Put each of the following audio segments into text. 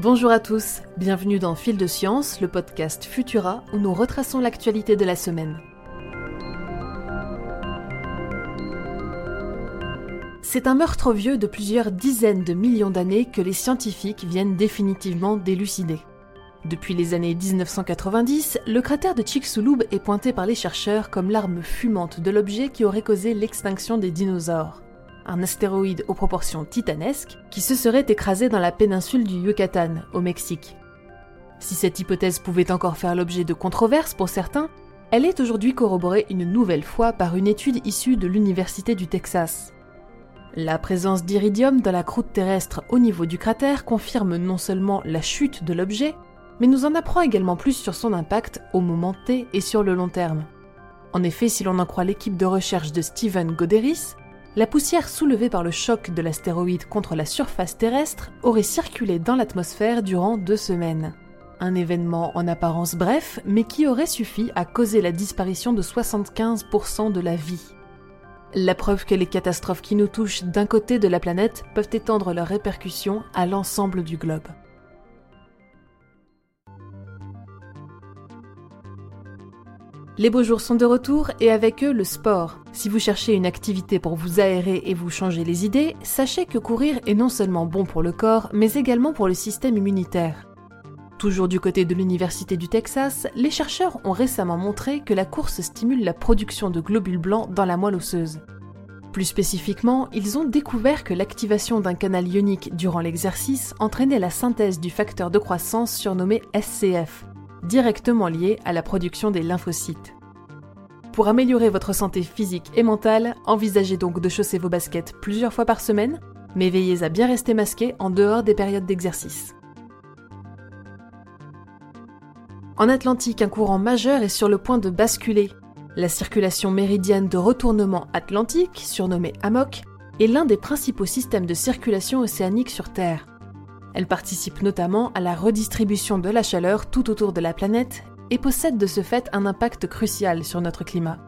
Bonjour à tous, bienvenue dans Fil de Science, le podcast Futura où nous retraçons l'actualité de la semaine. C'est un meurtre vieux de plusieurs dizaines de millions d'années que les scientifiques viennent définitivement d'élucider. Depuis les années 1990, le cratère de Chicxulub est pointé par les chercheurs comme l'arme fumante de l'objet qui aurait causé l'extinction des dinosaures. Un astéroïde aux proportions titanesques qui se serait écrasé dans la péninsule du Yucatan, au Mexique. Si cette hypothèse pouvait encore faire l'objet de controverses pour certains, elle est aujourd'hui corroborée une nouvelle fois par une étude issue de l'Université du Texas. La présence d'iridium dans la croûte terrestre au niveau du cratère confirme non seulement la chute de l'objet, mais nous en apprend également plus sur son impact au moment T et sur le long terme. En effet, si l'on en croit l'équipe de recherche de Steven Goderis, la poussière soulevée par le choc de l'astéroïde contre la surface terrestre aurait circulé dans l'atmosphère durant deux semaines. Un événement en apparence bref, mais qui aurait suffi à causer la disparition de 75% de la vie. La preuve que les catastrophes qui nous touchent d'un côté de la planète peuvent étendre leurs répercussions à l'ensemble du globe. Les beaux jours sont de retour et avec eux le sport. Si vous cherchez une activité pour vous aérer et vous changer les idées, sachez que courir est non seulement bon pour le corps, mais également pour le système immunitaire. Toujours du côté de l'Université du Texas, les chercheurs ont récemment montré que la course stimule la production de globules blancs dans la moelle osseuse. Plus spécifiquement, ils ont découvert que l'activation d'un canal ionique durant l'exercice entraînait la synthèse du facteur de croissance surnommé SCF, directement lié à la production des lymphocytes. Pour améliorer votre santé physique et mentale, envisagez donc de chausser vos baskets plusieurs fois par semaine, mais veillez à bien rester masqué en dehors des périodes d'exercice. En Atlantique, un courant majeur est sur le point de basculer. La circulation méridienne de retournement atlantique, surnommée AMOC, est l'un des principaux systèmes de circulation océanique sur Terre. Elle participe notamment à la redistribution de la chaleur tout autour de la planète et possède de ce fait un impact crucial sur notre climat.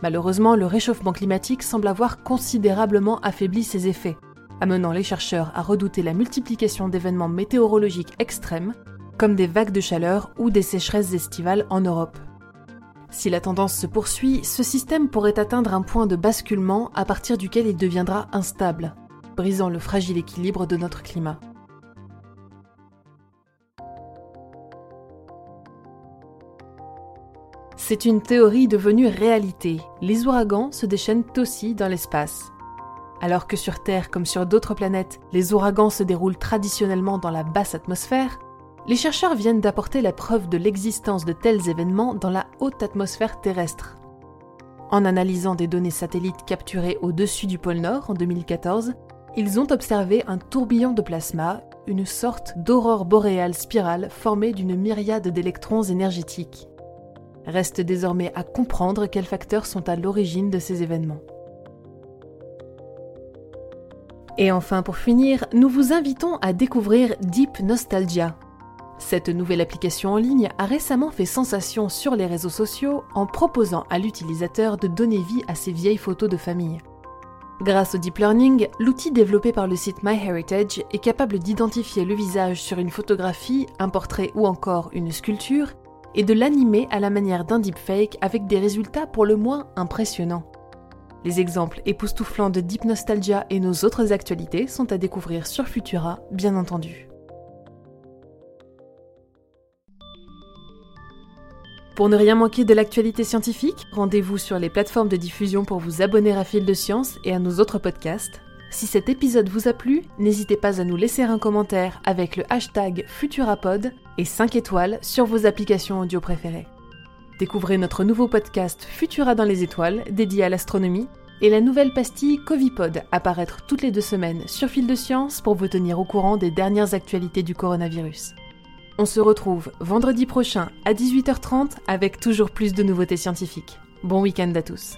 Malheureusement, le réchauffement climatique semble avoir considérablement affaibli ses effets, amenant les chercheurs à redouter la multiplication d'événements météorologiques extrêmes, comme des vagues de chaleur ou des sécheresses estivales en Europe. Si la tendance se poursuit, ce système pourrait atteindre un point de basculement à partir duquel il deviendra instable, brisant le fragile équilibre de notre climat. C'est une théorie devenue réalité. Les ouragans se déchaînent aussi dans l'espace. Alors que sur Terre comme sur d'autres planètes, les ouragans se déroulent traditionnellement dans la basse atmosphère, les chercheurs viennent d'apporter la preuve de l'existence de tels événements dans la haute atmosphère terrestre. En analysant des données satellites capturées au-dessus du pôle Nord en 2014, ils ont observé un tourbillon de plasma, une sorte d'aurore boréale spirale formée d'une myriade d'électrons énergétiques. Reste désormais à comprendre quels facteurs sont à l'origine de ces événements. Et enfin, pour finir, nous vous invitons à découvrir Deep Nostalgia. Cette nouvelle application en ligne a récemment fait sensation sur les réseaux sociaux en proposant à l'utilisateur de donner vie à ses vieilles photos de famille. Grâce au deep learning, l'outil développé par le site MyHeritage est capable d'identifier le visage sur une photographie, un portrait ou encore une sculpture et de l'animer à la manière d'un deepfake avec des résultats pour le moins impressionnants. Les exemples époustouflants de Deep Nostalgia et nos autres actualités sont à découvrir sur Futura, bien entendu. Pour ne rien manquer de l'actualité scientifique, rendez-vous sur les plateformes de diffusion pour vous abonner à Fil de Science et à nos autres podcasts. Si cet épisode vous a plu, n'hésitez pas à nous laisser un commentaire avec le hashtag Futurapod et 5 étoiles sur vos applications audio préférées. Découvrez notre nouveau podcast Futura dans les étoiles dédié à l'astronomie et la nouvelle pastille Covipod apparaître toutes les deux semaines sur Fil de Science pour vous tenir au courant des dernières actualités du coronavirus. On se retrouve vendredi prochain à 18h30 avec toujours plus de nouveautés scientifiques. Bon week-end à tous.